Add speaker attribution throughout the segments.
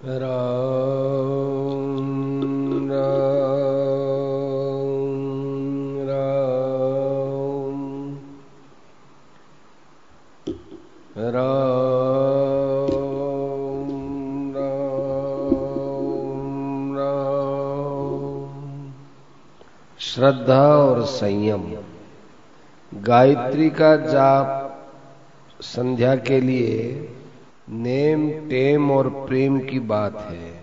Speaker 1: श्रद्धा और संयम। गायत्री का जाप संध्या के लिए नेम, टेम और प्रेम की बात है।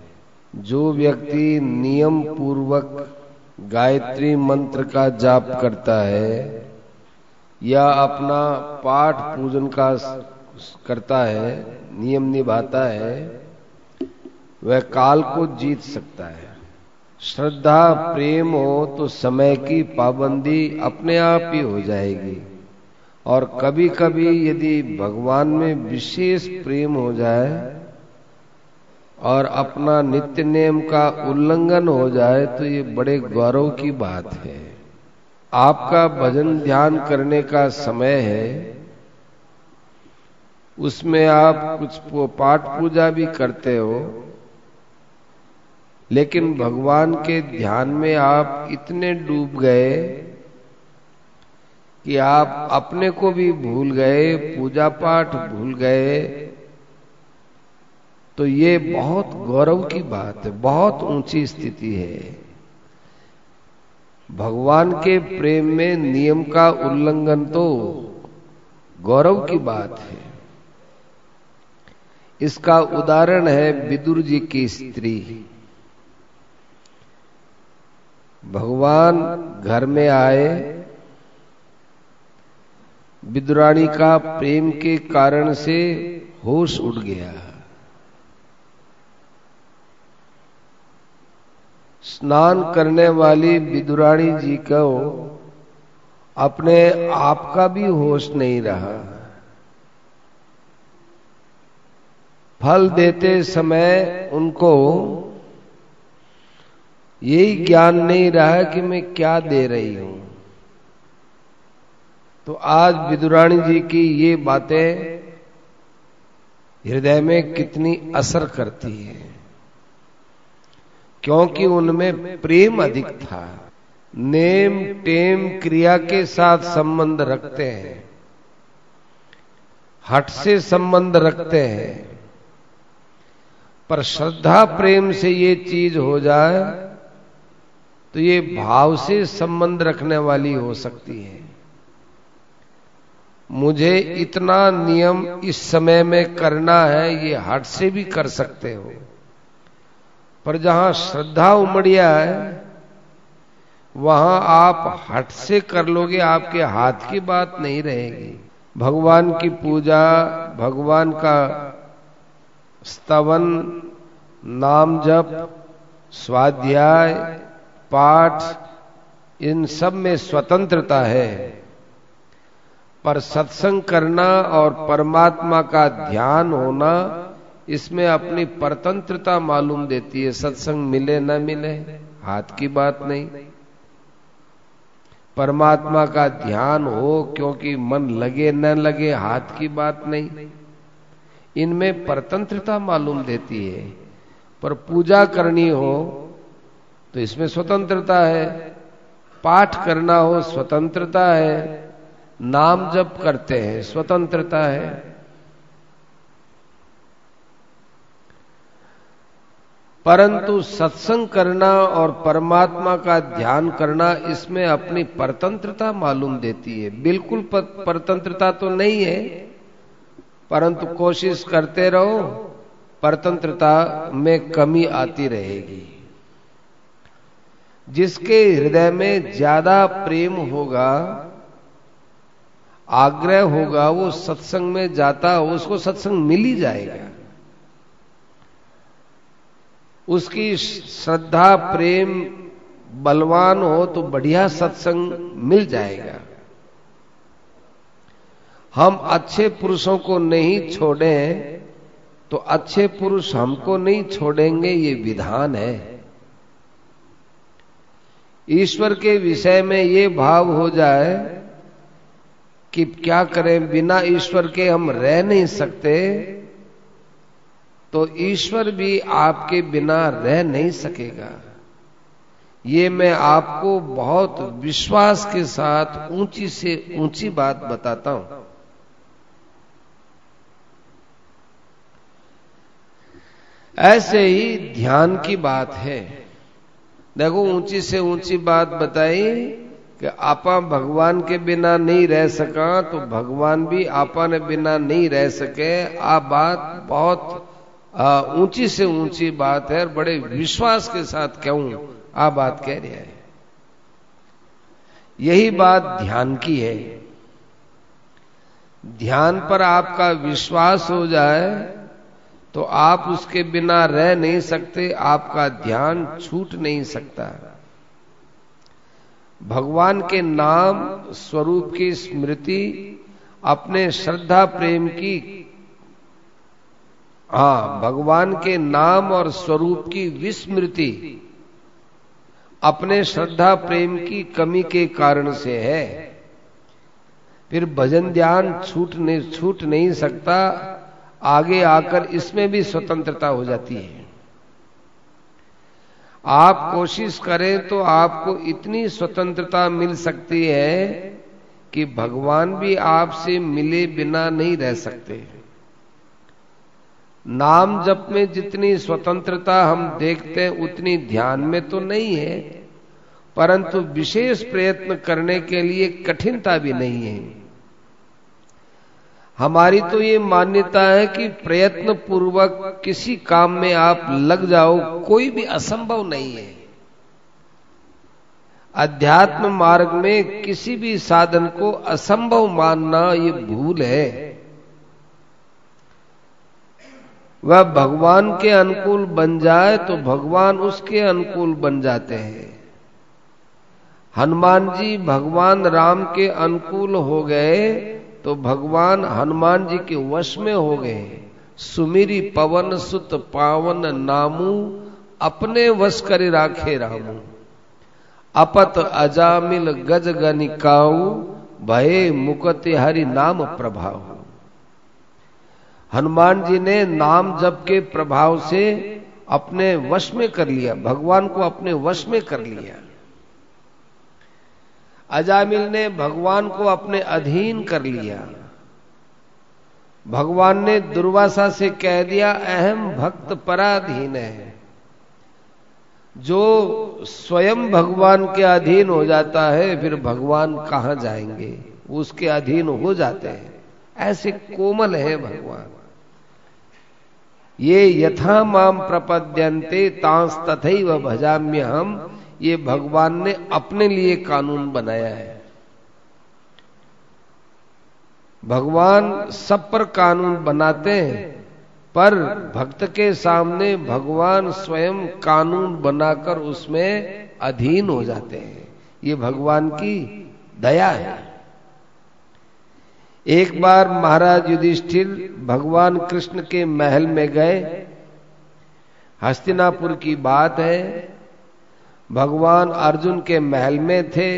Speaker 1: जो व्यक्ति नियम पूर्वक गायत्री मंत्र का जाप करता है या अपना पाठ पूजन का करता है, नियम निभाता है, वह काल को जीत सकता है। श्रद्धा, प्रेम हो तो समय की पाबंदी अपने आप ही हो जाएगी। और कभी कभी यदि भगवान में विशेष प्रेम हो जाए और अपना नित्य नियम का उल्लंघन हो जाए तो ये बड़े गौरव की बात है। आपका भजन ध्यान करने का समय है। उसमें आप कुछ पाठ पूजा भी करते हो, लेकिन भगवान के ध्यान में आप इतने डूब गए कि आप अपने को भी भूल गए, पूजा पाठ भूल गए तो ये बहुत गौरव की बात है, बहुत ऊँची स्थिति है। भगवान के प्रेम में नियम का उल्लंघन तो गौरव की बात है। इसका उदाहरण है विदुर जी की स्त्री। भगवान घर में आए विदुरानी का प्रेम के कारण से होश उड़ गया। स्नान करने वाली विदुरानी जी को अपने आप का भी होश नहीं रहा। फल देते समय उनको यही ज्ञान नहीं रहा कि मैं क्या दे रही हूँ। तो आज विदुरानी जी की ये बातें हृदय में कितनी असर करती है। क्योंकि उनमें प्रेम अधिक था। नेम, टेम क्रिया के साथ संबंध रखते हैं। हट से संबंध रखते हैं। पर श्रद्धा प्रेम से ये चीज़ हो जाए तो ये भाव से संबंध रखने वाली हो सकती है। मुझे इतना नियम इस समय में करना है, ये हट से भी कर सकते हो। पर जहाँ श्रद्धा उमड़िया है, वहाँ आप हट से कर लोगे, आपके हाथ की बात नहीं रहेगी। भगवान की पूजा, भगवान का स्तवन, नाम जप, स्वाध्याय, पाठ, इन सब में स्वतंत्रता है। पर सत्संग करना और परमात्मा का ध्यान होना, इसमें अपनी परतंत्रता मालूम देती है। सत्संग मिले न मिले, हाथ की बात नहीं। परमात्मा का ध्यान हो क्योंकि मन लगे न लगे, हाथ की बात नहीं। इनमें परतंत्रता मालूम देती है। पर पूजा करनी हो तो इसमें स्वतंत्रता है। पाठ करना हो, स्वतंत्रता है। नाम जप करते हैं, स्वतंत्रता है। परंतु सत्संग करना और परमात्मा का ध्यान करना इसमें अपनी परतंत्रता मालूम देती है। बिल्कुल परतंत्रता तो नहीं है, परंतु कोशिश करते रहो, परतंत्रता में कमी आती रहेगी। जिसके हृदय में ज़्यादा प्रेम होगा आग्रह होगा, वो सत्संग में जाता हो उसको सत्संग मिल ही जाएगा। उसकी श्रद्धा, प्रेम, बलवान हो तो बढ़िया सत्संग मिल जाएगा। हम अच्छे पुरुषों को नहीं छोड़े तो अच्छे पुरुष हमको नहीं छोड़ेंगे, ये विधान है। ईश्वर के विषय में ये भाव हो जाए कि क्या करें? बिना ईश्वर के हम रह नहीं सकते। तो ईश्वर भी आपके बिना रह नहीं सकेगा। ये मैं आपको बहुत विश्वास के साथ ऊँची से ऊँची बात बताता हूँ। ऐसे ही ध्यान की बात है। देखो, ऊँची से ऊँची बात बताई। कि आपा भगवान के बिना नहीं रह सका तो भगवान भी आपा ने बिना नहीं रह सके। आ बात बहुत ऊँची से ऊँची बात है और बड़े विश्वास के साथ कहूँ, आ बात कह रहे हैं। यही बात ध्यान की है। ध्यान पर आपका विश्वास हो जाए तो आप उसके बिना रह नहीं सकते, आपका ध्यान छूट नहीं सकता। भगवान के नाम, स्वरूप की स्मृति, अपने श्रद्धा प्रेम की, हाँ, भगवान के नाम और स्वरूप की विस्मृति, अपने श्रद्धा प्रेम की कमी के कारण से है। फिर भजन ध्यान छूट नहीं छूट नहीं सकता, आगे आकर इसमें भी स्वतंत्रता हो जाती है। आप कोशिश करें तो आपको इतनी स्वतंत्रता मिल सकती है कि भगवान भी आपसे मिले बिना नहीं रह सकते। नाम जप में जितनी स्वतंत्रता हम देखते हैं, उतनी ध्यान में तो नहीं है, परंतु विशेष प्रयत्न करने के लिए कठिनता भी नहीं है। हमारी तो ये मान्यता है कि प्रयत्न पूर्वक किसी काम में आप लग जाओ, कोई भी असंभव नहीं है। अध्यात्म मार्ग में किसी भी साधन को असंभव मानना ये भूल है। वह भगवान के अनुकूल बन जाए तो भगवान उसके अनुकूल बन जाते हैं। हनुमान जी भगवान राम के अनुकूल हो गए तो भगवान हनुमान जी के वश में हो गए। सुमिरी पवन सुत पावन नामू, अपने वश कर राखे रामू। अपत अजामिल गज गनिकाऊ भय मुकत हरि नाम प्रभाव हनुमान जी ने नाम जप के प्रभाव से अपने वश में कर लिया, भगवान को अपने वश में कर लिया। अजामिल ने भगवान को अपने अधीन कर लिया। भगवान ने दुर्वासा से कह दिया, अहम भक्त पराधीन है। जो स्वयं भगवान के अधीन हो जाता है, फिर भगवान कहाँ जाएँगे? उसके अधीन हो जाते हैं। ऐसे कोमल है भगवान। ये यथा माम प्रपद्यंते तांस तथैव भजाम्य हम ये भगवान ने अपने लिए कानून बनाया है। भगवान सब पर कानून बनाते हैं, पर भक्त के सामने भगवान स्वयं कानून बनाकर उसमें अधीन हो जाते हैं। ये भगवान की दया है। एक बार महाराज युधिष्ठिर भगवान कृष्ण के महल में गए। हस्तिनापुर की बात है भगवान अर्जुन के महल में थे।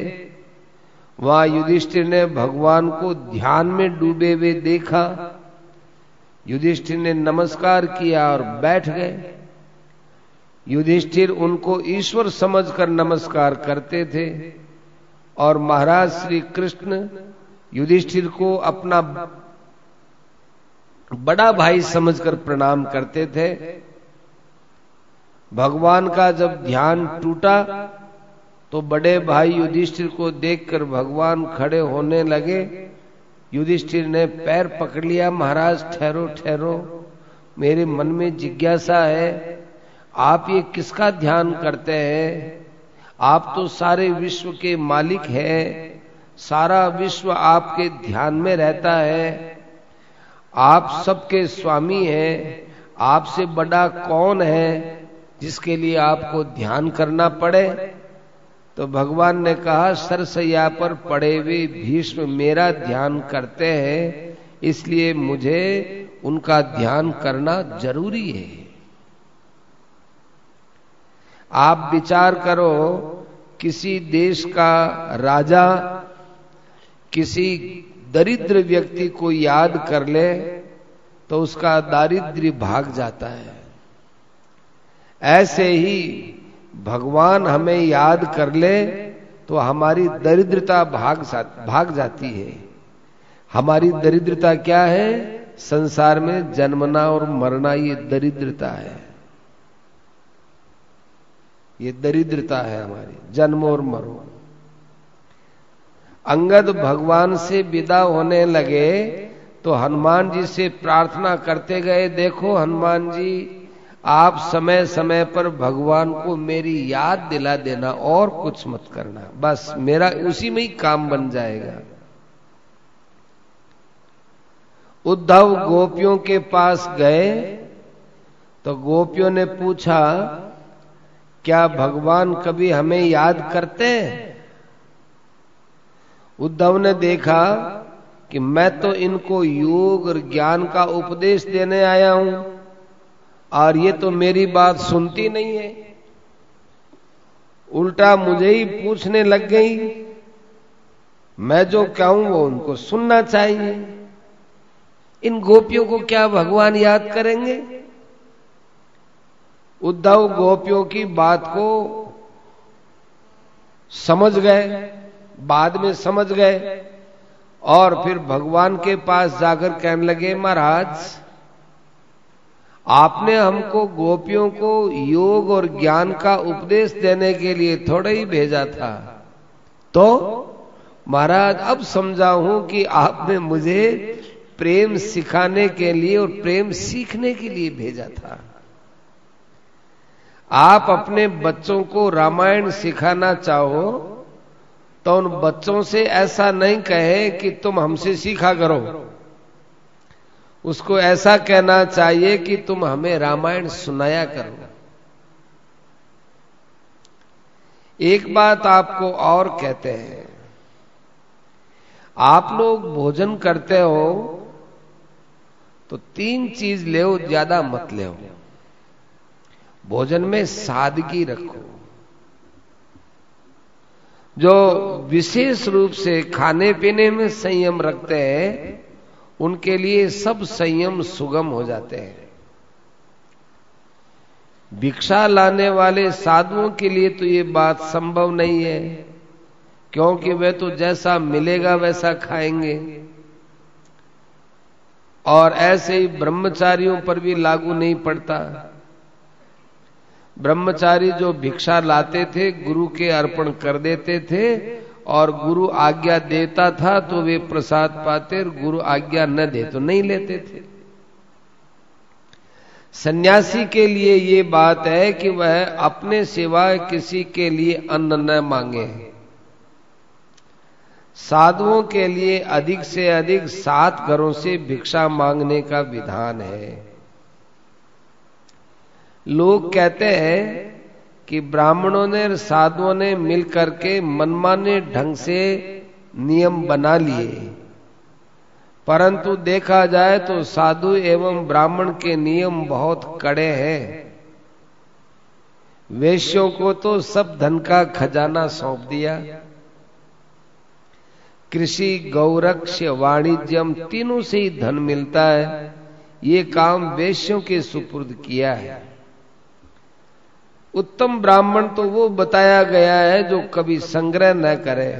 Speaker 1: वहाँ युधिष्ठिर ने भगवान को ध्यान में डूबे हुए देखा। युधिष्ठिर ने नमस्कार किया और बैठ गए। युधिष्ठिर उनको ईश्वर समझकर नमस्कार करते थे और महाराज श्री कृष्ण युधिष्ठिर को अपना बड़ा भाई समझकर प्रणाम करते थे। भगवान का जब ध्यान टूटा तो बड़े भाई युधिष्ठिर को देखकर भगवान खड़े होने लगे। युधिष्ठिर ने पैर पकड़ लिया, महाराज, ठहरो ठहरो। मेरे मन में जिज्ञासा है, आप ये किसका ध्यान करते हैं? आप तो सारे विश्व के मालिक हैं, सारा विश्व आपके ध्यान में रहता है। आप सबके स्वामी हैं, आपसे बड़ा कौन है? जिसके लिए आपको ध्यान करना पड़े। तो भगवान ने कहा, सरसैया पर पड़े हुए भीष्म मेरा ध्यान करते हैं, इसलिए मुझे उनका ध्यान करना ज़रूरी है। आप विचार करो, किसी देश का राजा किसी दरिद्र व्यक्ति को याद कर ले तो उसका दारिद्र्य भाग जाता है। ऐसे ही भगवान हमें याद कर ले तो हमारी दरिद्रता भाग भाग जाती है। हमारी दरिद्रता क्या है? संसार में जन्मना और मरना ये दरिद्रता है। ये दरिद्रता है हमारी, जन्म और मरो। अंगद भगवान से विदा होने लगे तो हनुमान जी से प्रार्थना करते गए, देखो हनुमान जी आप समय समय पर भगवान को मेरी याद दिला देना और कुछ मत करना। बस, मेरा उसी में ही काम बन जाएगा। उद्धव गोपियों के पास गए तो गोपियों ने पूछा, क्या भगवान कभी हमें याद करते हैं? उद्धव ने देखा कि मैं तो इनको योग और ज्ञान का उपदेश देने आया हूँ। और ये तो मेरी बात सुनती नहीं है। उल्टा मुझे ही पूछने लग गई, मैं जो कहूँ वो उनको सुनना चाहिए। इन गोपियों को क्या भगवान याद करेंगे? उद्धव गोपियों की बात को समझ गए, बाद में समझ गए, और फिर भगवान के पास जाकर कहने लगे, महाराज आपने हमको गोपियों को योग और ज्ञान का उपदेश देने के लिए थोड़ा ही भेजा था। तो महाराज, अब समझा हूँ कि आपने मुझे प्रेम सिखाने के लिए और प्रेम सीखने के लिए भेजा था। आप अपने बच्चों को रामायण सिखाना चाहो तो उन बच्चों से ऐसा नहीं कहे कि तुम हमसे सीखा करो। उसको ऐसा कहना चाहिए कि तुम हमें रामायण सुनाया करो। एक बात आपको और कहते हैं। आप लोग भोजन करते हो तो तीन चीज़ ले ज़्यादा मत ले भोजन में सादगी रखो। जो विशेष रूप से खाने पीने में संयम रखते हैं उनके लिए सब संयम सुगम हो जाते हैं। भिक्षा लाने वाले साधुओं के लिए तो ये बात संभव नहीं है, क्योंकि वे तो जैसा मिलेगा वैसा खाएँगे। और ऐसे ही ब्रह्मचारियों पर भी लागू नहीं पड़ता। ब्रह्मचारी जो भिक्षा लाते थे, गुरु के अर्पण कर देते थे और गुरु आज्ञा देता था तो वे प्रसाद पाते और गुरु आज्ञा न दे तो नहीं लेते थे। सन्यासी के लिए ये बात है कि वह अपने सिवाय किसी के लिए अन्न न मांगे। साधुओं के लिए अधिक से अधिक सात घरों से भिक्षा मांगने का विधान है। लोग कहते हैं कि ब्राह्मणों ने और साधुओं ने मिलकर के मनमाने ढंग से नियम बना लिए। परंतु देखा जाए तो साधु एवं ब्राह्मण के नियम बहुत कड़े हैं। वेश्यों को तो सब धन का खजाना सौंप दिया। कृषि गौरक्ष वाणिज्यम तीनों से ही धन मिलता है। ये काम वेश्यों के सुपुर्द किया है। उत्तम ब्राह्मण तो वो बताया गया है जो कभी संग्रह न करे।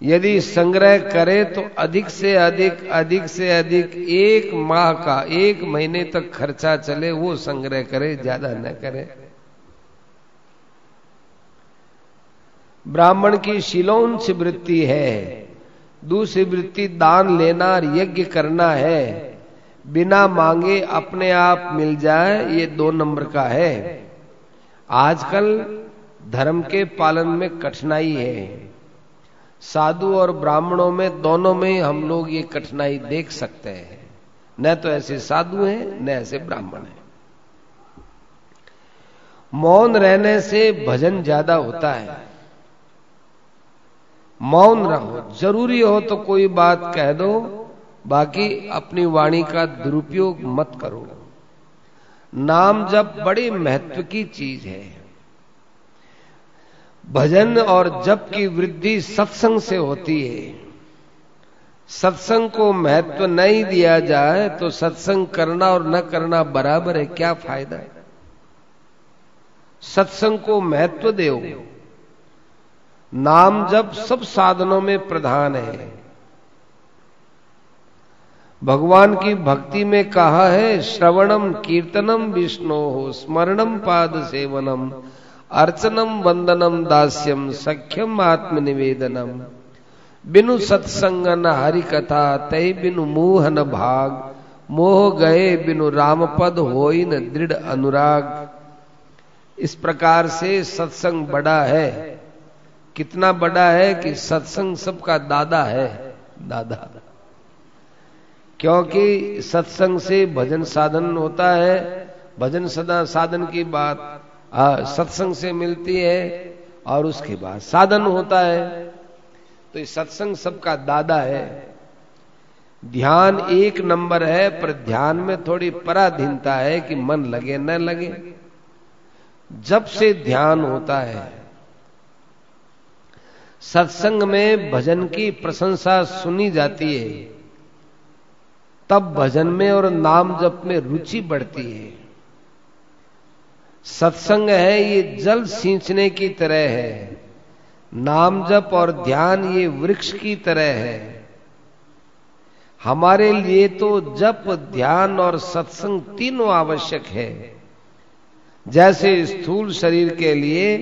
Speaker 1: यदि संग्रह करे तो अधिक से अधिक अधिक से अधिक एक माह का, एक महीने तक खर्चा चले, वो संग्रह करे, ज़्यादा न करे। ब्राह्मण की शिलोंश वृत्ति है, दूसरी वृत्ति दान लेना और यज्ञ करना है। बिना मांगे अपने आप मिल जाए, ये दो नंबर का है। आजकल धर्म के पालन में कठिनाई है। साधु और ब्राह्मणों में, दोनों में हम लोग ये कठिनाई देख सकते हैं। न तो ऐसे साधु हैं, न ऐसे ब्राह्मण हैं। मौन रहने से भजन ज़्यादा होता है। मौन रहो, ज़रूरी हो तो कोई बात कह दो बाकी अपनी वाणी का दुरुपयोग मत करो। नाम जब बड़े महत्व की चीज़ है। भजन और जप की वृद्धि सत्संग से होती है। सत्संग को महत्व नहीं दिया जाए तो सत्संग करना और न करना बराबर है, क्या फ़ायदा? है सत्संग को महत्व दो। नाम जब सब साधनों में प्रधान है। भगवान की भक्ति में कहा है, श्रवणम कीर्तनम विष्णु हो स्मरणम पाद सेवनम, अर्चनम वंदनम दास्यम, सख्यम आत्मनिवेदनम। बिनु सत्संग न हरि कथा तय बिनु मोहन भाग, मोह गए बिनु रामपद हो न दृढ़ अनुराग। इस प्रकार से सत्संग बड़ा है। कितना बड़ा है कि सत्संग सबका दादा है। दादा। क्योंकि सत्संग से भजन साधन होता है, भजन सदा साधन की बात सत्संग से मिलती है और उसके बाद साधन होता है। तो ये सत्संग सबका दादा है। ध्यान एक नंबर है, पर ध्यान में थोड़ी पराधीनता है कि मन लगे न लगे। जब से ध्यान होता है, सत्संग में भजन की प्रशंसा सुनी जाती है। तब भजन में और नाम जप में रुचि बढ़ती है। सत्संग है, ये जल सींचने की तरह है। नाम जप और ध्यान ये वृक्ष की तरह है। हमारे लिए तो जप, ध्यान और सत्संग तीनों आवश्यक है। जैसे स्थूल शरीर के लिए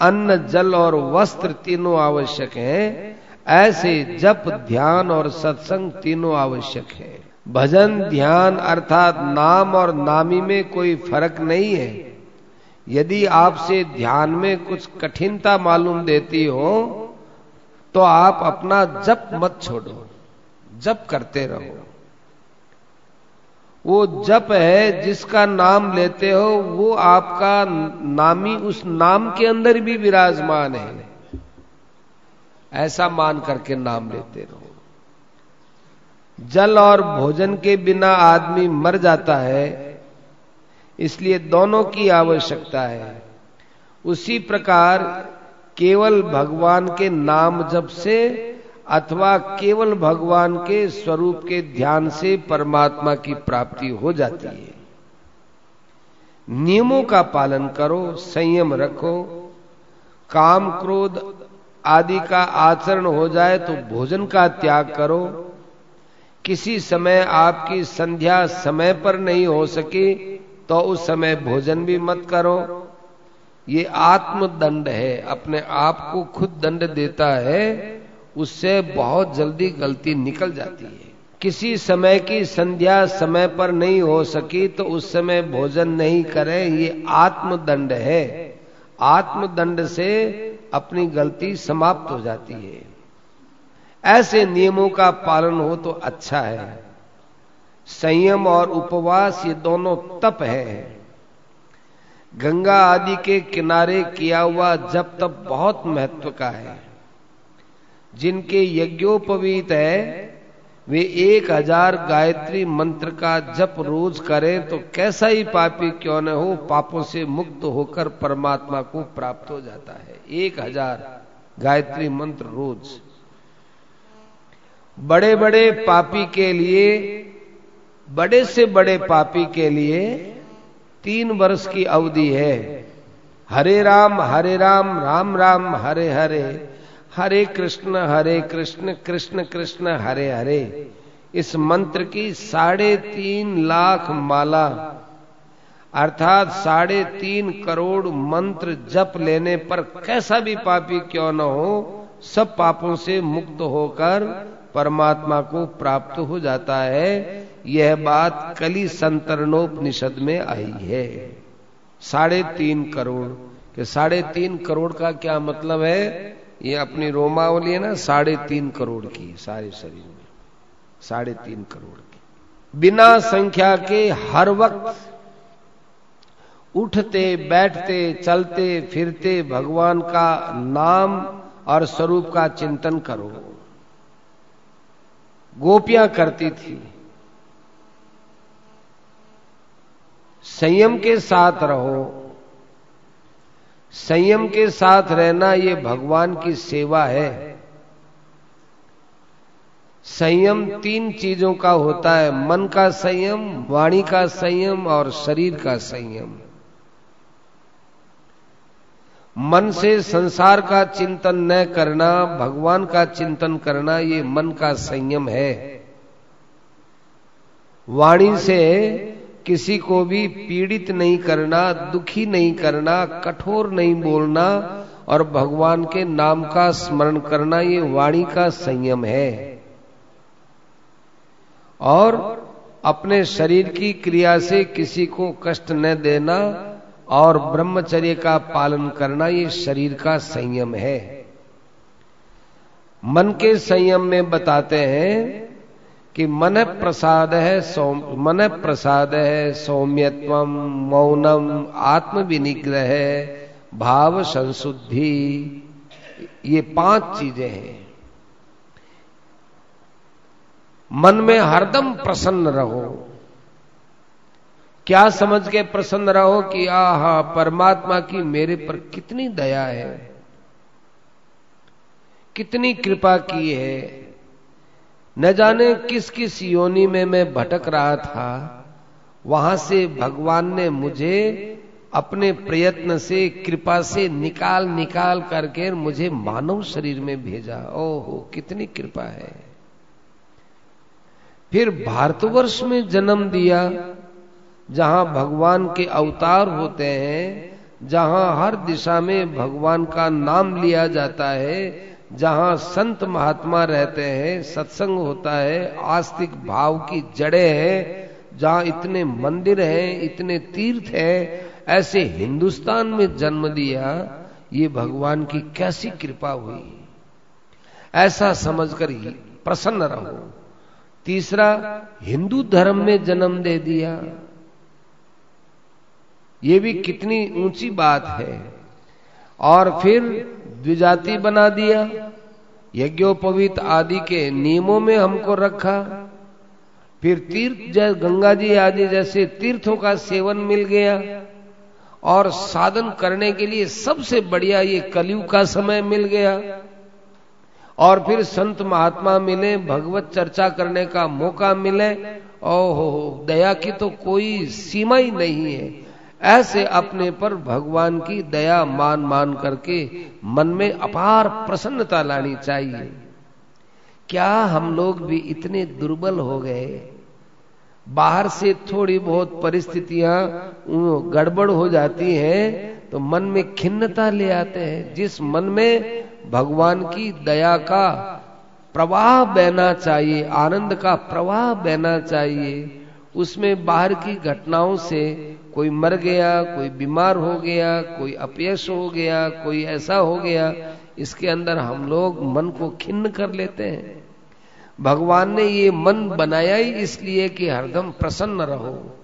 Speaker 1: अन्न, जल और वस्त्र तीनों आवश्यक हैं, ऐसे जप, ध्यान और सत्संग तीनों आवश्यक है। भजन, ध्यान अर्थात नाम और नामी में कोई फ़र्क नहीं है। यदि आपसे ध्यान में कुछ कठिनता मालूम देती हो तो आप अपना जप मत छोड़ो, जप करते रहो। वो जप है जिसका नाम लेते हो, वो आपका नामी उस नाम के अंदर भी विराजमान है। ऐसा मान करके नाम लेते रहो। जल और भोजन के बिना आदमी मर जाता है, इसलिए दोनों की आवश्यकता है। उसी प्रकार केवल भगवान के नाम जप से अथवा केवल भगवान के स्वरूप के ध्यान से परमात्मा की प्राप्ति हो जाती है। नियमों का पालन करो, संयम रखो, काम क्रोध आदि का आचरण हो जाए तो भोजन का त्याग करो किसी समय आपकी संध्या समय पर नहीं हो सकी तो उस समय भोजन भी मत करो। ये आत्मदंड है, अपने आप को खुद दंड देता है, उससे बहुत जल्दी गलती निकल जाती है। किसी समय की संध्या समय पर नहीं हो सकी तो उस समय भोजन नहीं करें, ये आत्मदंड है। आत्मदंड से अपनी गलती समाप्त हो जाती है। ऐसे नियमों का पालन हो तो अच्छा है। संयम और उपवास ये दोनों तप है। गंगा आदि के किनारे किया हुआ जब तप बहुत महत्व का है। जिनके यज्ञोपवीत है, वे एक हज़ार गायत्री मंत्र का जप रोज करें तो कैसा ही पापी क्यों न हो, पापों से मुक्त होकर परमात्मा को प्राप्त हो जाता है। एक हज़ार गायत्री मंत्र रोज। बड़े बड़े पापी के लिए, बड़े से बड़े पापी के लिए तीन वर्ष की अवधि है। हरे राम हरे राम राम राम, हरे हरे। हरे कृष्ण हरे कृष्ण कृष्ण कृष्ण, हरे हरे। इस मंत्र की साढ़े तीन लाख माला, अर्थात साढ़े तीन करोड़ मंत्र जप लेने पर कैसा भी पापी क्यों न हो सब पापों से मुक्त होकर परमात्मा को प्राप्त हो जाता है। यह बात कली संतरणोपनिषद में आई है। साढ़े तीन करोड़। के साढ़े तीन करोड़ का क्या मतलब है? ये अपनी रोमावली है ना, साढ़े तीन करोड़ की सारे शरीर में। साढ़े तीन करोड़ की। बिना संख्या के हर वक्त उठते, बैठते, चलते, फिरते भगवान का नाम और स्वरूप का चिंतन करो। गोपियाँ करती थी। संयम के साथ रहो। संयम के साथ रहना ये भगवान की सेवा है। संयम तीन चीज़ों का होता है। मन का संयम, वाणी का संयम और शरीर का संयम। मन से संसार का चिंतन न करना, भगवान का चिंतन करना, ये मन का संयम है। वाणी से किसी को भी पीड़ित नहीं करना, दुखी नहीं करना, कठोर नहीं बोलना और भगवान के नाम का स्मरण करना, ये वाणी का संयम है। और अपने शरीर की क्रिया से किसी को कष्ट न देना और ब्रह्मचर्य का पालन करना ये शरीर का संयम है। मन के संयम में बताते हैं कि मन प्रसाद है मन प्रसाद है सौम्यत्व मौनम आत्म विनिग्रह भाव संशुद्धि, ये पाँच चीज़ें हैं। मन में हरदम प्रसन्न रहो। क्या समझ के प्रसन्न रहो कि आहा, परमात्मा की मेरे पर कितनी दया है, कितनी कृपा की है। न जाने किस किस योनि में मैं भटक रहा था, वहाँ से भगवान ने मुझे अपने प्रयत्न से, कृपा से निकाल निकाल करके मुझे मानव शरीर में भेजा। ओहो, कितनी कृपा है। फिर भारतवर्ष में जन्म दिया जहाँ भगवान के अवतार होते हैं, जहाँ हर दिशा में भगवान का नाम लिया जाता है, जहाँ संत महात्मा रहते हैं, सत्संग होता है, आस्तिक भाव की जड़े हैं, जहाँ इतने मंदिर हैं, इतने तीर्थ हैं, ऐसे हिंदुस्तान में जन्म लिया, ये भगवान की कैसी कृपा हुई। ऐसा समझकर ही प्रसन्न रहो। तीसरा, हिंदू धर्म में जन्म दे दिया। ये भी कितनी ऊँची बात है। और फिर द्विजाति बना दिया, यज्ञोपवीत आदि के नियमों में हमको रखा। फिर तीर्थ जय गंगा जी आदि जैसे तीर्थों का सेवन मिल गया। और साधन करने के लिए सबसे बढ़िया ये कलयुग का समय मिल गया। और फिर संत महात्मा मिले, भगवत चर्चा करने का मौका मिले। ओहो, दया की तो कोई सीमा ही नहीं है। ऐसे अपने पर भगवान की दया मान मान करके मन में अपार प्रसन्नता लानी चाहिए। क्या हम लोग भी इतने दुर्बल हो गए? बाहर से थोड़ी बहुत परिस्थितियाँ गड़बड़ हो जाती हैं तो मन में खिन्नता ले आते हैं। जिस मन में भगवान की दया का प्रवाह बहना चाहिए, आनंद का प्रवाह बहना चाहिए उसमें बाहर की घटनाओं से कोई मर गया, कोई बीमार हो गया, कोई अपयश हो गया, कोई ऐसा हो गया, इसके अंदर हम लोग मन को खिन्न कर लेते हैं। भगवान ने ये मन बनाया ही इसलिए कि हरदम प्रसन्न रहो।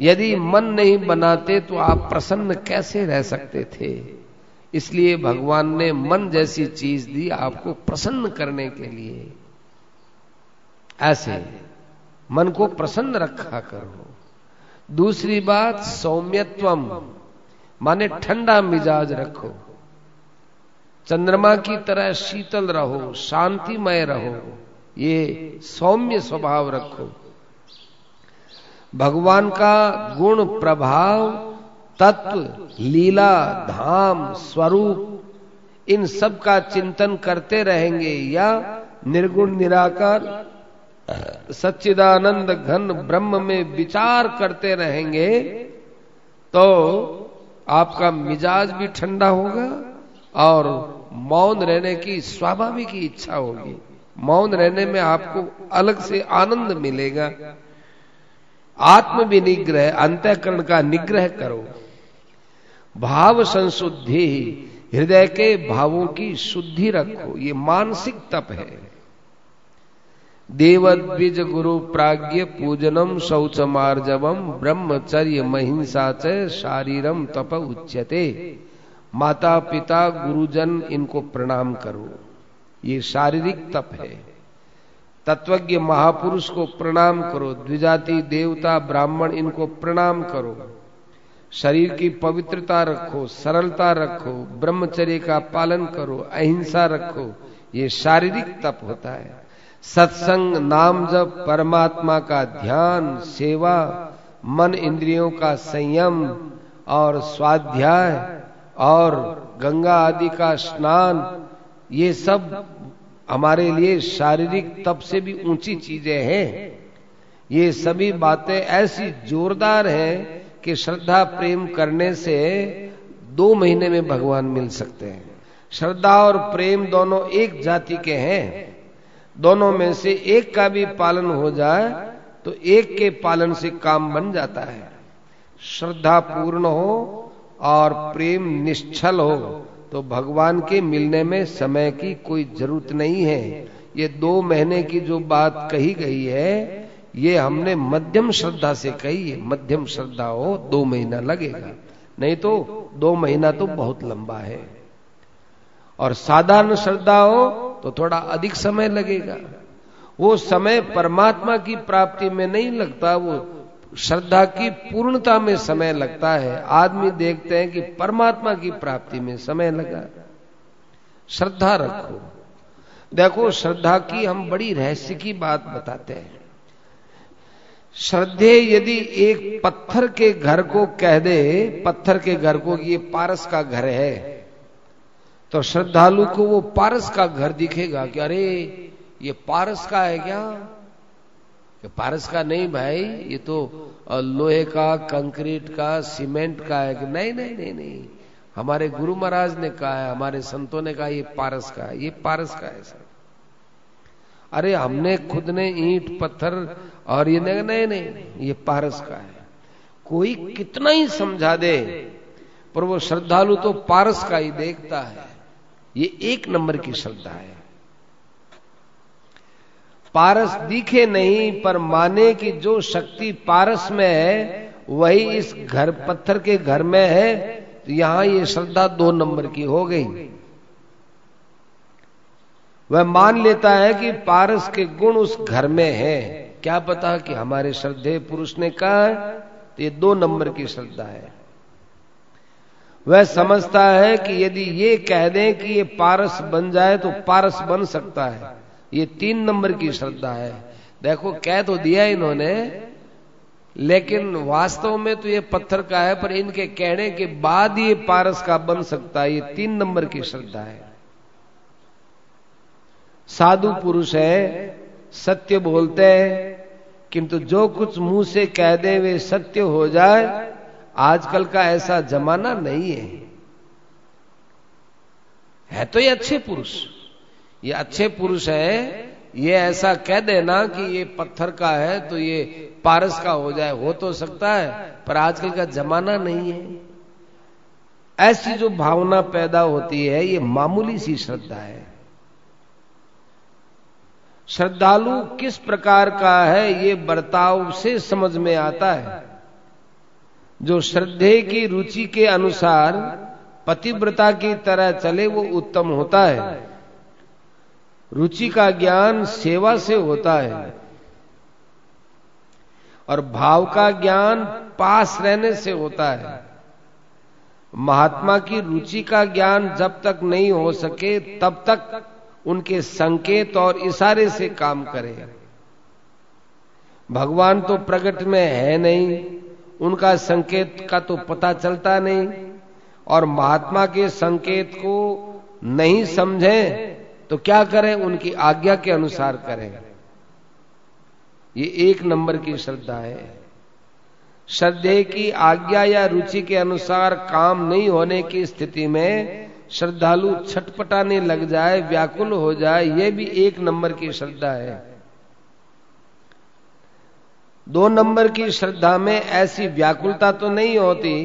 Speaker 1: यदि मन नहीं बनाते तो आप प्रसन्न कैसे रह सकते थे? इसलिए भगवान ने मन जैसी चीज़ दी आपको प्रसन्न करने के लिए। ऐसे मन को प्रसन्न रखा करो। दूसरी बात, सौम्यत्वम, माने ठंडा मिजाज रखो। चंद्रमा की तरह शीतल रहो, शांतिमय रहो, ये सौम्य स्वभाव रखो। भगवान का गुण प्रभाव, तत्व, लीला, धाम, स्वरूप, इन सब का चिंतन करते रहेंगे या निर्गुण निराकार सच्चिदानंद घन ब्रह्म में विचार करते रहेंगे तो आपका मिजाज भी ठंडा होगा और मौन रहने की स्वाभाविक इच्छा होगी। मौन रहने में आपको अलग से आनंद मिलेगा। आत्म विनिग्रह अंतकरण का निग्रह करो। भाव संशुद्धि, हृदय के भावों की शुद्धि रखो। ये मानसिक तप है। देवद्विज गुरु प्राज्ञ पूजनम शौच मार्जवम ब्रह्मचर्य महिंसा च शारीरम तप उच्यते। माता पिता गुरुजन, इनको प्रणाम करो। ये शारीरिक तप है। तत्वज्ञ महापुरुष को प्रणाम करो। द्विजाति देवता, ब्राह्मण, इनको प्रणाम करो। शरीर की पवित्रता रखो, सरलता रखो, ब्रह्मचर्य का पालन करो, अहिंसा रखो। ये शारीरिक तप होता है। सत्संग नाम जब परमात्मा का ध्यान, सेवा, मन इंद्रियों का संयम और स्वाध्याय और गंगा आदि का स्नान, ये सब हमारे लिए शारीरिक तप से भी ऊँची चीज़ें हैं। ये सभी बातें ऐसी जोरदार हैं कि श्रद्धा प्रेम करने से दो महीने में भगवान मिल सकते हैं। श्रद्धा और प्रेम दोनों एक जाति के हैं। दोनों में से एक का भी पालन हो जाए तो एक के पालन से काम बन जाता है। श्रद्धा पूर्ण हो और प्रेम निश्चल हो तो भगवान के मिलने में समय की कोई ज़रूरत नहीं है। ये दो महीने की जो बात कही गई है, ये हमने मध्यम श्रद्धा से कही है। मध्यम श्रद्धा हो, दो महीना लगेगा। नहीं तो दो महीना तो बहुत लंबा है। और साधारण श्रद्धा हो तो थोड़ा अधिक समय लगेगा। वो समय परमात्मा की प्राप्ति में नहीं लगता, वो श्रद्धा की पूर्णता में समय लगता है। आदमी देखते हैं कि परमात्मा की प्राप्ति में समय लगा। श्रद्धा रखो। देखो, श्रद्धा की हम बड़ी रहस्य की बात बताते हैं। श्रद्धे यदि एक पत्थर के घर को कह दे, पत्थर के घर को, ये पारस का घर है। तो श्रद्धालु को वो पारस का घर दिखेगा कि अरे, ये पारस का है क्या? कि पारस का नहीं भाई, ये तो लोहे का, कंक्रीट का, सीमेंट का है कि नहीं नहीं नहीं नहीं। हमारे गुरु महाराज ने कहा है, हमारे संतों ने कहा, ये पारस का है, ये पारस का है, सर। अरे, हमने खुद ने ईंट, पत्थर और ये नहीं नहीं नहीं, ये पारस का है। कोई कितना ही समझा दे, पर वो श्रद्धालु तो पारस का ही देखता है। ये एक नंबर की श्रद्धा है। पारस दिखे नहीं, पर माने कि जो शक्ति पारस में है, वही इस घर, पत्थर के घर में है तो यहाँ ये श्रद्धा दो नंबर की हो गई। वह मान लेता है कि पारस के गुण उस घर में है। क्या पता कि हमारे श्रद्धे पुरुष ने कहा तो ये दो नंबर की श्रद्धा है। वह समझता है कि यदि ये कह दें कि ये पारस बन जाए तो पारस बन सकता है। ये तीन नंबर की श्रद्धा है। देखो, कह तो दिया इन्होंने, लेकिन वास्तव में तो ये पत्थर का है, पर इनके कहने के बाद ये पारस का बन सकता है। ये तीन नंबर की श्रद्धा है। साधु पुरुष है, सत्य बोलते हैं, किंतु जो कुछ मुँह से कह दे वे सत्य हो जाए आजकल का ऐसा जमाना नहीं है। है तो ये अच्छे पुरुष। ये अच्छे पुरुष है, ये ऐसा कह देना कि ये पत्थर का है तो ये पारस का हो जाए, हो तो सकता है, पर आजकल का जमाना नहीं है। ऐसी जो भावना पैदा होती है, ये मामूली सी श्रद्धा है। श्रद्धालु किस प्रकार का है, ये बर्ताव से समझ में आता है। जो श्रद्धे की रुचि के अनुसार पतिव्रता की तरह चले, वो उत्तम होता है। रुचि का ज्ञान सेवा से होता है। और भाव का ज्ञान पास रहने से होता है। महात्मा की रुचि का ज्ञान जब तक नहीं हो सके, तब तक उनके संकेत और इशारे से काम करें। भगवान तो प्रकट में है नहीं। उनका संकेत का तो पता चलता नहीं और महात्मा के संकेत को नहीं समझें तो क्या करें? उनकी आज्ञा के अनुसार करें। ये एक नंबर की श्रद्धा है। श्रद्धे की आज्ञा या रुचि के अनुसार काम नहीं होने की स्थिति में श्रद्धालु छटपटाने लग जाए, व्याकुल हो जाए यह भी एक नंबर की श्रद्धा है। दो नंबर की श्रद्धा में ऐसी व्याकुलता तो नहीं होती,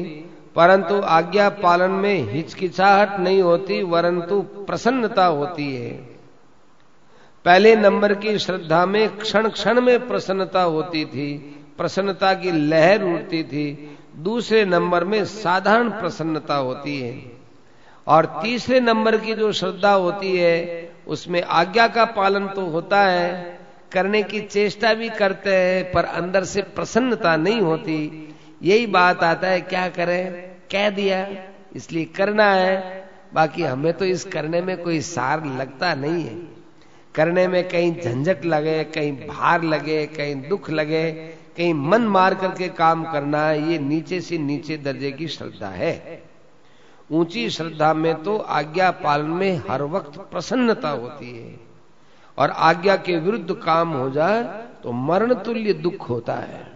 Speaker 1: परंतु आज्ञा पालन में हिचकिचाहट नहीं होती, वरंतु प्रसन्नता होती है। पहले नंबर की श्रद्धा में क्षण क्षण में प्रसन्नता होती थी, प्रसन्नता की लहर उठती थी, दूसरे नंबर में साधारण प्रसन्नता होती है। और तीसरे नंबर की जो श्रद्धा होती है, उसमें आज्ञा का पालन तो होता है करने की चेष्टा भी करते हैं, पर अंदर से प्रसन्नता नहीं होती। यही बात आता है, क्या करें? कह दिया, इसलिए करना है। बाकी हमें तो इस करने में कोई सार लगता नहीं है। करने में कहीं झंझट लगे, कहीं भार लगे, कहीं दुख लगे, कहीं मन मार करके काम करना, ये नीचे से नीचे दर्जे की श्रद्धा है। ऊँची श्रद्धा में तो आज्ञा पालन में हर वक्त प्रसन्नता होती है। और आज्ञा के विरुद्ध काम हो जाए तो मरण तुल्य दुख होता है।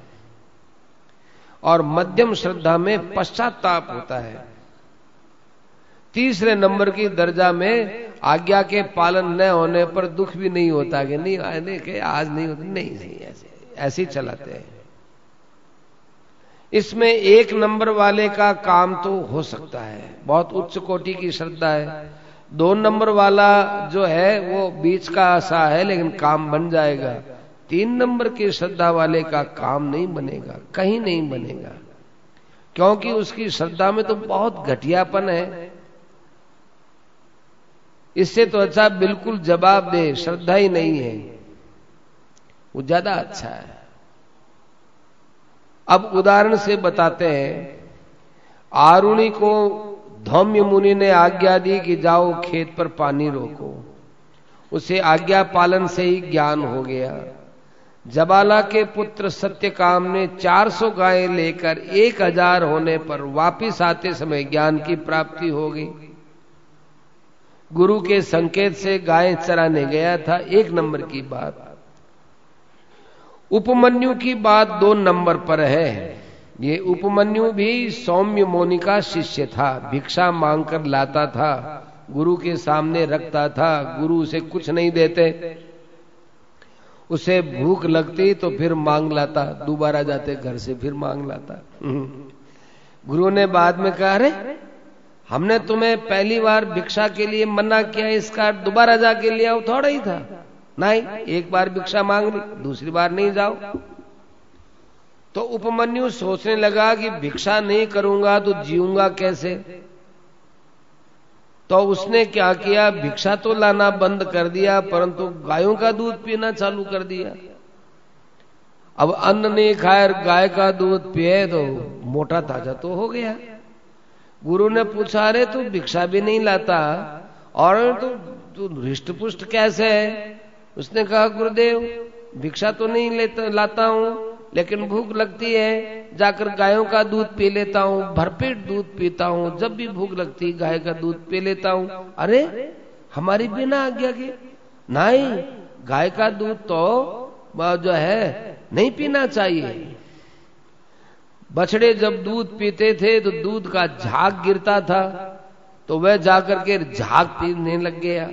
Speaker 1: और मध्यम श्रद्धा में पश्चाताप होता है। तीसरे नंबर की दर्जा में आज्ञा के पालन न होने पर दुख भी नहीं होता कि नहीं, आने के आज नहीं होता, नहीं नहीं, ऐसे ऐसे चलाते हैं। इसमें एक नंबर वाले का काम तो हो सकता है। बहुत उच्च कोटि की श्रद्धा है। दो नंबर वाला जो है, वो बीच का आशा है, लेकिन काम बन जाएगा। तीन नंबर की श्रद्धा वाले का काम नहीं बनेगा, कहीं नहीं बनेगा। क्योंकि उसकी श्रद्धा में तो बहुत घटियापन है। इससे तो अच्छा बिल्कुल जवाब दे, श्रद्धा ही नहीं है। वो ज़्यादा अच्छा है। अब उदाहरण से बताते हैं, आरुणी को धौम्य मुनि ने आज्ञा दी कि जाओ, खेत पर पानी रोको। उसे आज्ञा पालन से ही ज्ञान हो गया। जबाला के पुत्र सत्यकाम ने 400 गायें लेकर 1000 होने पर वापिस आते समय ज्ञान की प्राप्ति हो गई। गुरु के संकेत से गायें चराने गया था, एक नंबर की बात। उपमन्यु की बात दो नंबर पर है। ये उपमन्यु भी सौम्य मोनि का शिष्य था, भिक्षा मांगकर लाता था, गुरु के सामने रखता था, गुरु उसे कुछ नहीं देते। उसे भूख लगती तो फिर मांग लाता, दोबारा जाते घर से फिर मांग लाता। गुरु ने बाद में कहा, अरे, हमने तुम्हें पहली बार भिक्षा के लिए मना किया इसका दोबारा जाके लिया थोड़ा ही था। नहीं, एक बार भिक्षा मांग ली, दूसरी बार नहीं जाओ। तो उपमन्यु सोचने लगा कि भिक्षा नहीं करूँगा तो जीऊँगा कैसे? तो उसने क्या किया? भिक्षा तो लाना बंद कर दिया, परंतु गायों का दूध पीना चालू कर दिया। अब अन्न नहीं खाए गाय का दूध पिए तो मोटा ताज़ा तो हो गया। गुरु ने पूछा, अरे, तू भिक्षा भी नहीं लाता? और तू तू हृष्ट पुष्ट कैसे है? उसने कहा, गुरुदेव, भिक्षा तो नहीं लेता, लाता हूँ। लेकिन भूख लगती है, जाकर गायों का दूध पी लेता हूँ, भरपेट दूध पीता हूँ, जब भी भूख लगती है, गाय का दूध पी लेता हूँ। अरे, हमारी बिना आज्ञा के। नहीं, गाय का दूध तो जो है, नहीं पीना चाहिए। बछड़े जब दूध पीते थे तो दूध का झाग गिरता था तो वह जाकर के झाग पीने लग गया।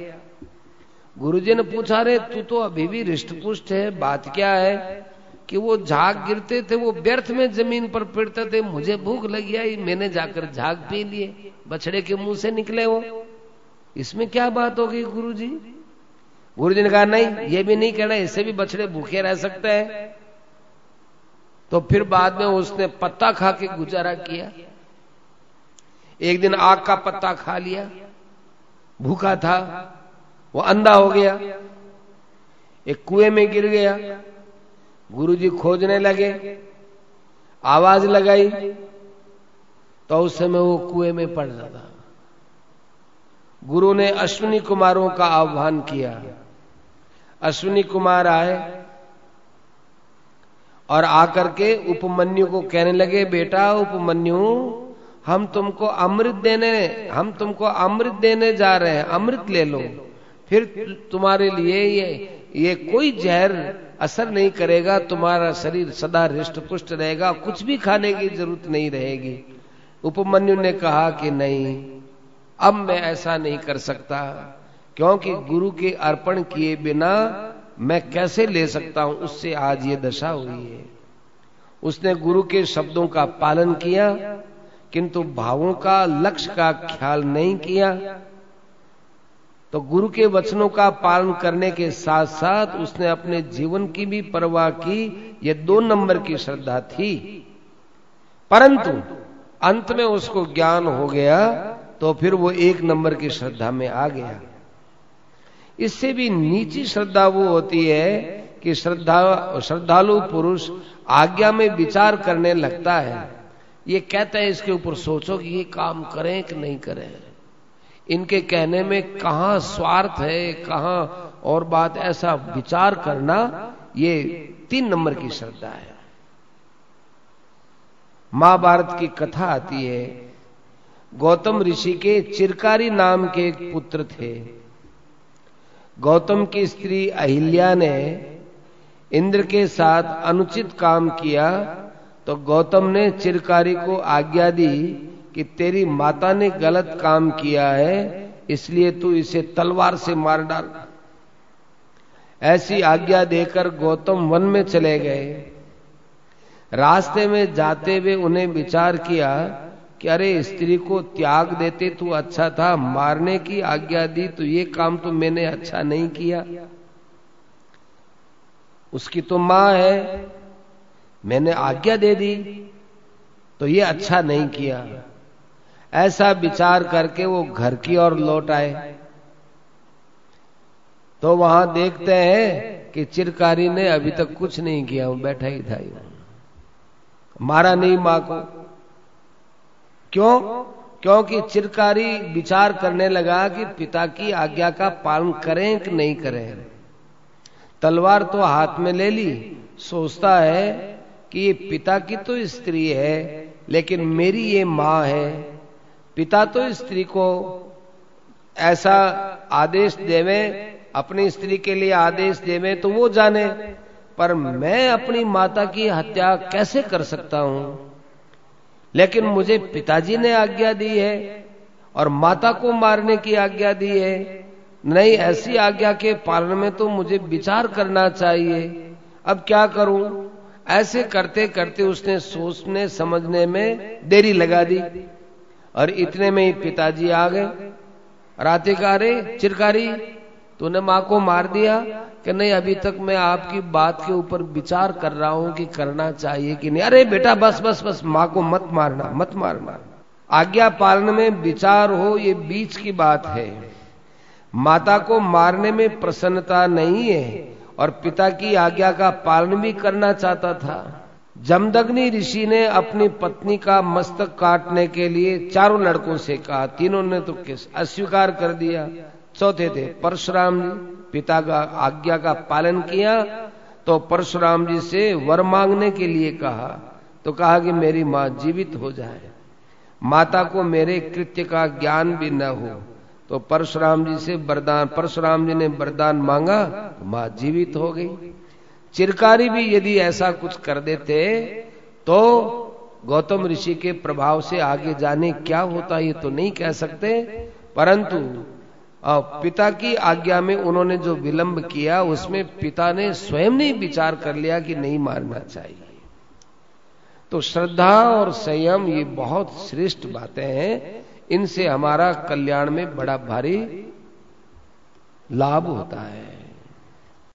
Speaker 1: गुरुजी ने पूछा रे तू तो अभी भी रिष्ट पुष्ट है, बात क्या है? कि वो झाग गिरते थे, वो व्यर्थ में ज़मीन पर पिड़ते थे। मुझे भूख लगी आई, मैंने जाकर झाग पी लिए। बछड़े के मुँह से निकले वो। इसमें क्या बात हो गई गुरु जी गुरु जी ने कहा, नहीं, ये भी नहीं कहना, इससे भी बछड़े भूखे रह सकते हैं। तो फिर बाद में उसने पत्ता खा के गुजारा किया। एक दिन आग का पत्ता खा लिया। भूखा था, वो अंधा हो गया। एक कुएँ में गिर गया। गुरुजी खोजने लगे, आवाज़ लगाई तो उस समय वो कुएँ में पड़ था। गुरु ने अश्विनी कुमारों का आह्वान किया। अश्विनी कुमार आए और आकर के उपमन्यु को कहने लगे, बेटा, उपमन्यु, हम तुमको अमृत देने, हम तुमको अमृत देने जा रहे हैं, अमृत ले लो। फिर तुम्हारे लिए ये ये कोई जहर असर नहीं करेगा, तुम्हारा शरीर सदा रिष्ट पुष्ट रहेगा, कुछ भी खाने की ज़रूरत नहीं रहेगी। उपमन्यु ने कहा कि नहीं, अब मैं ऐसा नहीं कर सकता, क्योंकि गुरु के अर्पण किए बिना मैं कैसे ले सकता हूँ, उससे आज ये दशा हुई है। उसने गुरु के शब्दों का पालन किया, किंतु भावों का लक्ष्य का ख्याल नहीं किया तो गुरु के वचनों का पालन करने के साथ साथ उसने अपने जीवन की भी परवाह की। यह दो नंबर की श्रद्धा थी। परंतु अंत में उसको ज्ञान हो गया तो फिर वो एक नंबर की श्रद्धा में आ गया। इससे भी नीची श्रद्धा वो होती है कि श्रद्धा, श्रद्धालु पुरुष आज्ञा में विचार करने लगता है। ये कहता है इसके ऊपर सोचो कि ये काम करें कि नहीं करें। इनके कहने में कहा स्वार्थ है, कहा और बात ऐसा विचार करना, ये तीन नंबर की श्रद्धा है। महाभारत की कथा आती है, गौतम ऋषि के चिरकारी नाम के एक पुत्र थे। गौतम की स्त्री अहिल्या ने इंद्र के साथ अनुचित काम किया तो गौतम ने चिरकारी को आज्ञा दी कि तेरी माता ने गलत काम किया है, इसलिए तू इसे तलवार से मार डाल। ऐसी आज्ञा देकर गौतम वन में चले गए। रास्ते में जाते हुए उन्हें विचार किया कि अरे, स्त्री को त्याग देते तो अच्छा था, मारने की आज्ञा दी तो ये काम तो मैंने अच्छा नहीं किया। उसकी तो माँ है, मैंने आज्ञा दे दी तो ये अच्छा नहीं किया। ऐसा विचार करके वो घर की ओर लौट आए। तो वहाँ देखते हैं कि चिरकारी ने अभी तक कुछ नहीं किया, वो बैठा ही था। मारा नहीं माँ को। क्यों? क्योंकि चिरकारी विचार करने लगा कि पिता की आज्ञा का पालन करें कि नहीं करें। तलवार तो हाथ में ले ली, सोचता है कि ये पिता की तो स्त्री है, लेकिन मेरी ये माँ है। पिता तो स्त्री को ऐसा आदेश देवे, अपनी स्त्री के लिए आदेश देवे तो वो जाने, पर मैं अपनी माता की हत्या कैसे कर सकता हूँ? लेकिन मुझे पिताजी ने आज्ञा दी है और माता को मारने की आज्ञा दी है। नहीं, ऐसी आज्ञा के पालन में तो मुझे विचार करना चाहिए। अब क्या करूँ? ऐसे करते करते उसने सोचने, समझने में देरी लगा दी। और इतने में ही पिताजी आ गए। राते का रे चिरकारी, तूने माँ को मार दिया कि नहीं, अभी तक मैं आपकी बात के ऊपर विचार कर रहा हूँ कि करना चाहिए कि नहीं। अरे बेटा, बस बस बस, माँ को मत मारना मत मारना। आज्ञा पालन में विचार हो, ये बीच की बात है। माता को मारने में प्रसन्नता नहीं है और पिता की आज्ञा का पालन भी करना चाहता था। जमदग्नि ऋषि ने अपनी पत्नी का मस्तक काटने के लिए चारों लड़कों से कहा। तीनों ने तो किस अस्वीकार कर दिया। चौथे थे परशुराम जी। पिता का आज्ञा का पालन किया तो परशुराम जी से वर मांगने के लिए कहा। तो कहा कि मेरी माँ जीवित हो जाए। माता को मेरे कृत्य का ज्ञान भी न हो। तो परशुराम जी से वरदान परशुराम जी ने वरदान मांगा तो माँ जीवित हो गई। चिरकारी भी यदि ऐसा कुछ कर देते तो गौतम ऋषि के प्रभाव से आगे जाने क्या होता ये तो नहीं कह सकते। परंतु पिता की आज्ञा में उन्होंने जो विलंब किया, उसमें पिता ने स्वयं नहीं विचार कर लिया कि नहीं मारना चाहिए। तो श्रद्धा और संयम ये बहुत श्रेष्ठ बातें हैं। इनसे हमारा कल्याण में बड़ा भारी लाभ होता है।